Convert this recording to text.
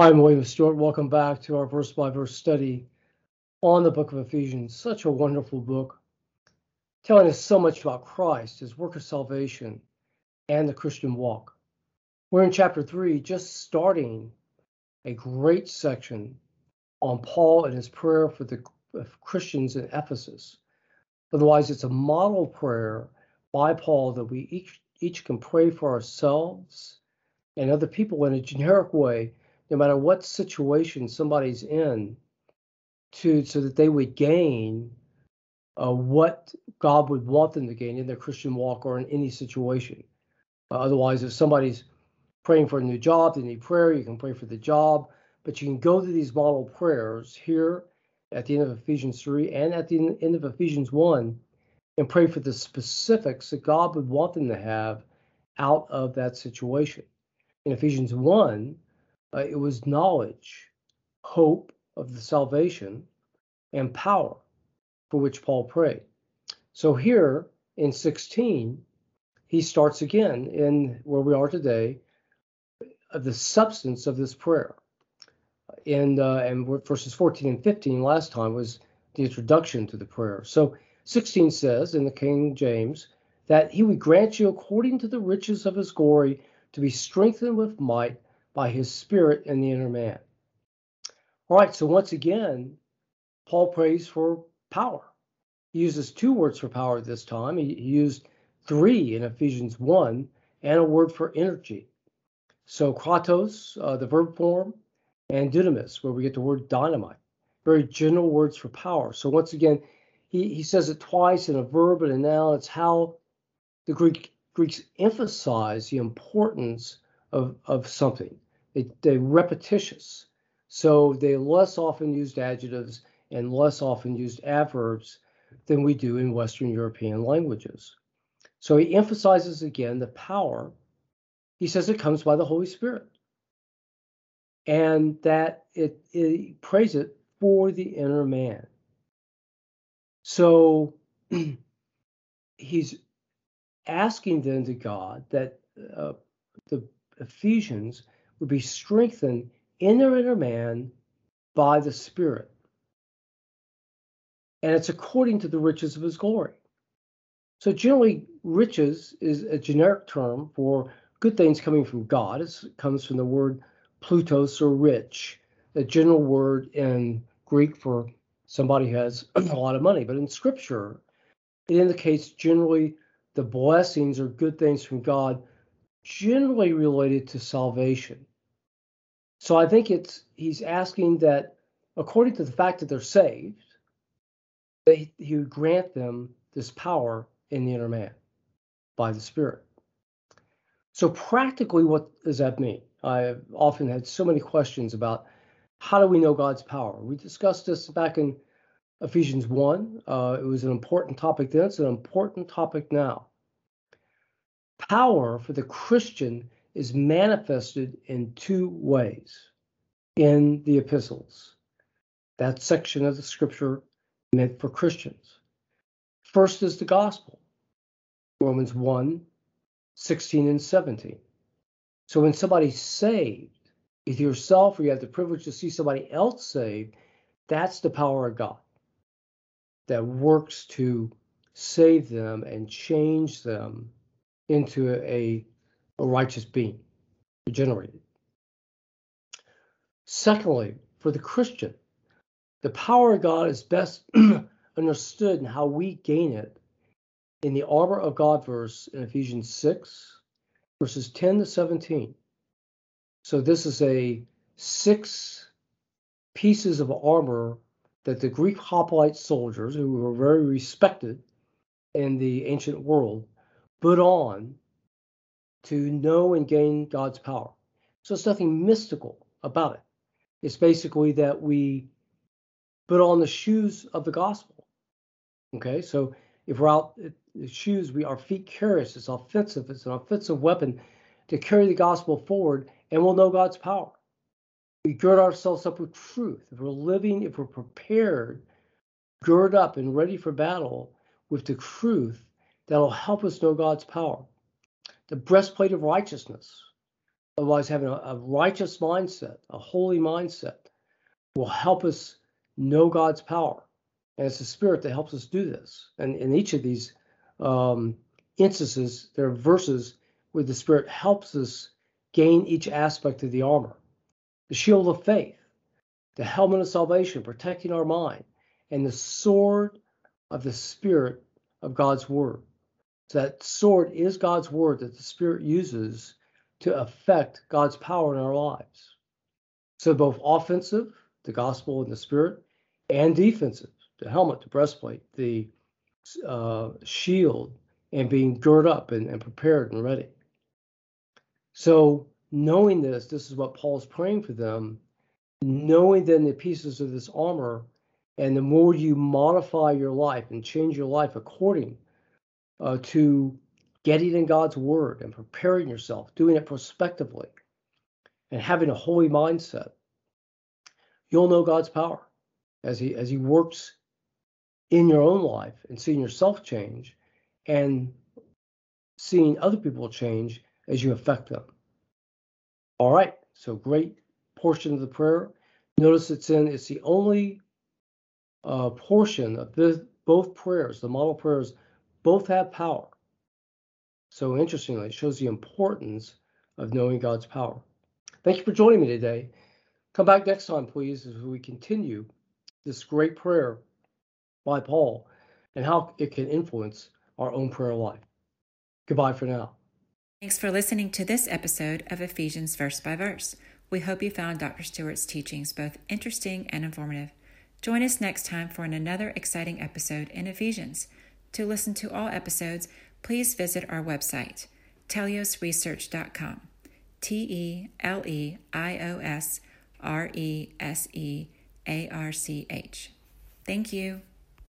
Hi, I'm William Stewart. Welcome back to our verse by verse study on the book of Ephesians. Such a wonderful book, telling us so much about Christ, his work of salvation, and the Christian walk. We're in chapter three, just starting a great section on Paul and his prayer for the uh, Christians in Ephesus. Otherwise, it's a model prayer by Paul that we each each can pray for ourselves and other people in a generic way no matter what situation somebody's in, to so that they would gain uh, what God would want them to gain in their Christian walk or in any situation. Uh, otherwise, if somebody's praying for a new job, they need prayer, you can pray for the job, but you can go to these model prayers here at the end of Ephesians 3 and at the end of Ephesians 1 and pray for the specifics that God would want them to have out of that situation. In Ephesians 1, uh, it was knowledge, hope of the salvation, and power for which Paul prayed. So here in 16, he starts again in where we are today, uh, the substance of this prayer. And, uh, and verses 14 and 15 last time was the introduction to the prayer. So 16 says in the King James that he would grant you according to the riches of his glory to be strengthened with might by his spirit in the inner man. All right, so once again, Paul prays for power. He uses two words for power this time. He, he used three in Ephesians 1 and a word for energy. So kratos, uh, the verb form, and dunamis, where we get the word dynamite. Very general words for power. So once again, he, he says it twice in a verb and a noun. It's how the Greek Greeks emphasize the importance of, of something. They, they're repetitious. So they less often used adjectives and less often used adverbs than we do in Western European languages. So he emphasizes again the power. He says it comes by the Holy Spirit and that it, it prays it for the inner man. So he's asking then to God that uh, the Ephesians would be strengthened in their inner man by the Spirit. And it's according to the riches of his glory. So, generally, riches is a generic term for good things coming from God. It comes from the word plutos or rich, a general word in Greek for somebody who has a lot of money. But in Scripture, it indicates generally the blessings or good things from God generally related to salvation. So I think it's he's asking that according to the fact that they're saved, that he, would grant them this power in the inner man by the Spirit. So practically, what does that mean? I've often had so many questions about how do we know God's power. We discussed this back in Ephesians 1. Uh, it was an important topic then, it's an important topic now power for the Christian is manifested in two ways in the epistles. That section of the scripture meant for Christians. First is the gospel, Romans 1 16 and 17. So when somebody's saved, either yourself or you have the privilege to see somebody else saved, that's the power of God that works to save them and change them into a, a righteous being, regenerated. Secondly, for the Christian, the power of God is best understood in how we gain it in the armor of God verse in Ephesians 6, verses 10 to 17. So this is a six pieces of armor that the Greek hoplite soldiers, who were very respected in the ancient world, put on to know and gain God's power. So it's nothing mystical about it. It's basically that we put on the shoes of the gospel. Okay, so if we're out uh, the shoes, we our feet carry us. It's offensive. It's an offensive weapon to carry the gospel forward, and we'll know God's power. We gird ourselves up with truth. If we're living, if we're prepared, gird up and ready for battle with the truth that'll help us know God's power. The breastplate of righteousness, otherwise having a, a righteous mindset, a holy mindset, will help us know God's power. And it's the Spirit that helps us do this. And in each of these um, instances, there are verses where the Spirit helps us gain each aspect of the armor. The shield of faith, the helmet of salvation, protecting our mind, and the sword of the Spirit of God's Word. That sword is God's Word that the Spirit uses to affect God's power in our lives. So both offensive, the gospel and the Spirit, and defensive, the helmet, the breastplate, the uh, shield, and being girt up and, and prepared and ready. So, knowing this, this is what Paul's praying for them. Knowing then the pieces of this armor, and the more you modify your life and change your life according uh, to getting in God's word and preparing yourself, doing it prospectively, and having a holy mindset, you'll know God's power as He as He works in your own life and seeing yourself change and seeing other people change as you affect them. All right, so great portion of the prayer. Notice it's in, it's the only uh, portion of this, both prayers, the model prayers, both have power. So interestingly, it shows the importance of knowing God's power. Thank you for joining me today. Come back next time, please, as we continue this great prayer by Paul and how it can influence our own prayer life. Goodbye for now. Thanks for listening to this episode of Ephesians Verse by Verse. We hope you found Dr. Stewart's teachings both interesting and informative. Join us next time for another exciting episode in Ephesians. To listen to all episodes, please visit our website, teleiosresearch.com. T E L E I O S R E S E A R C H. Thank you.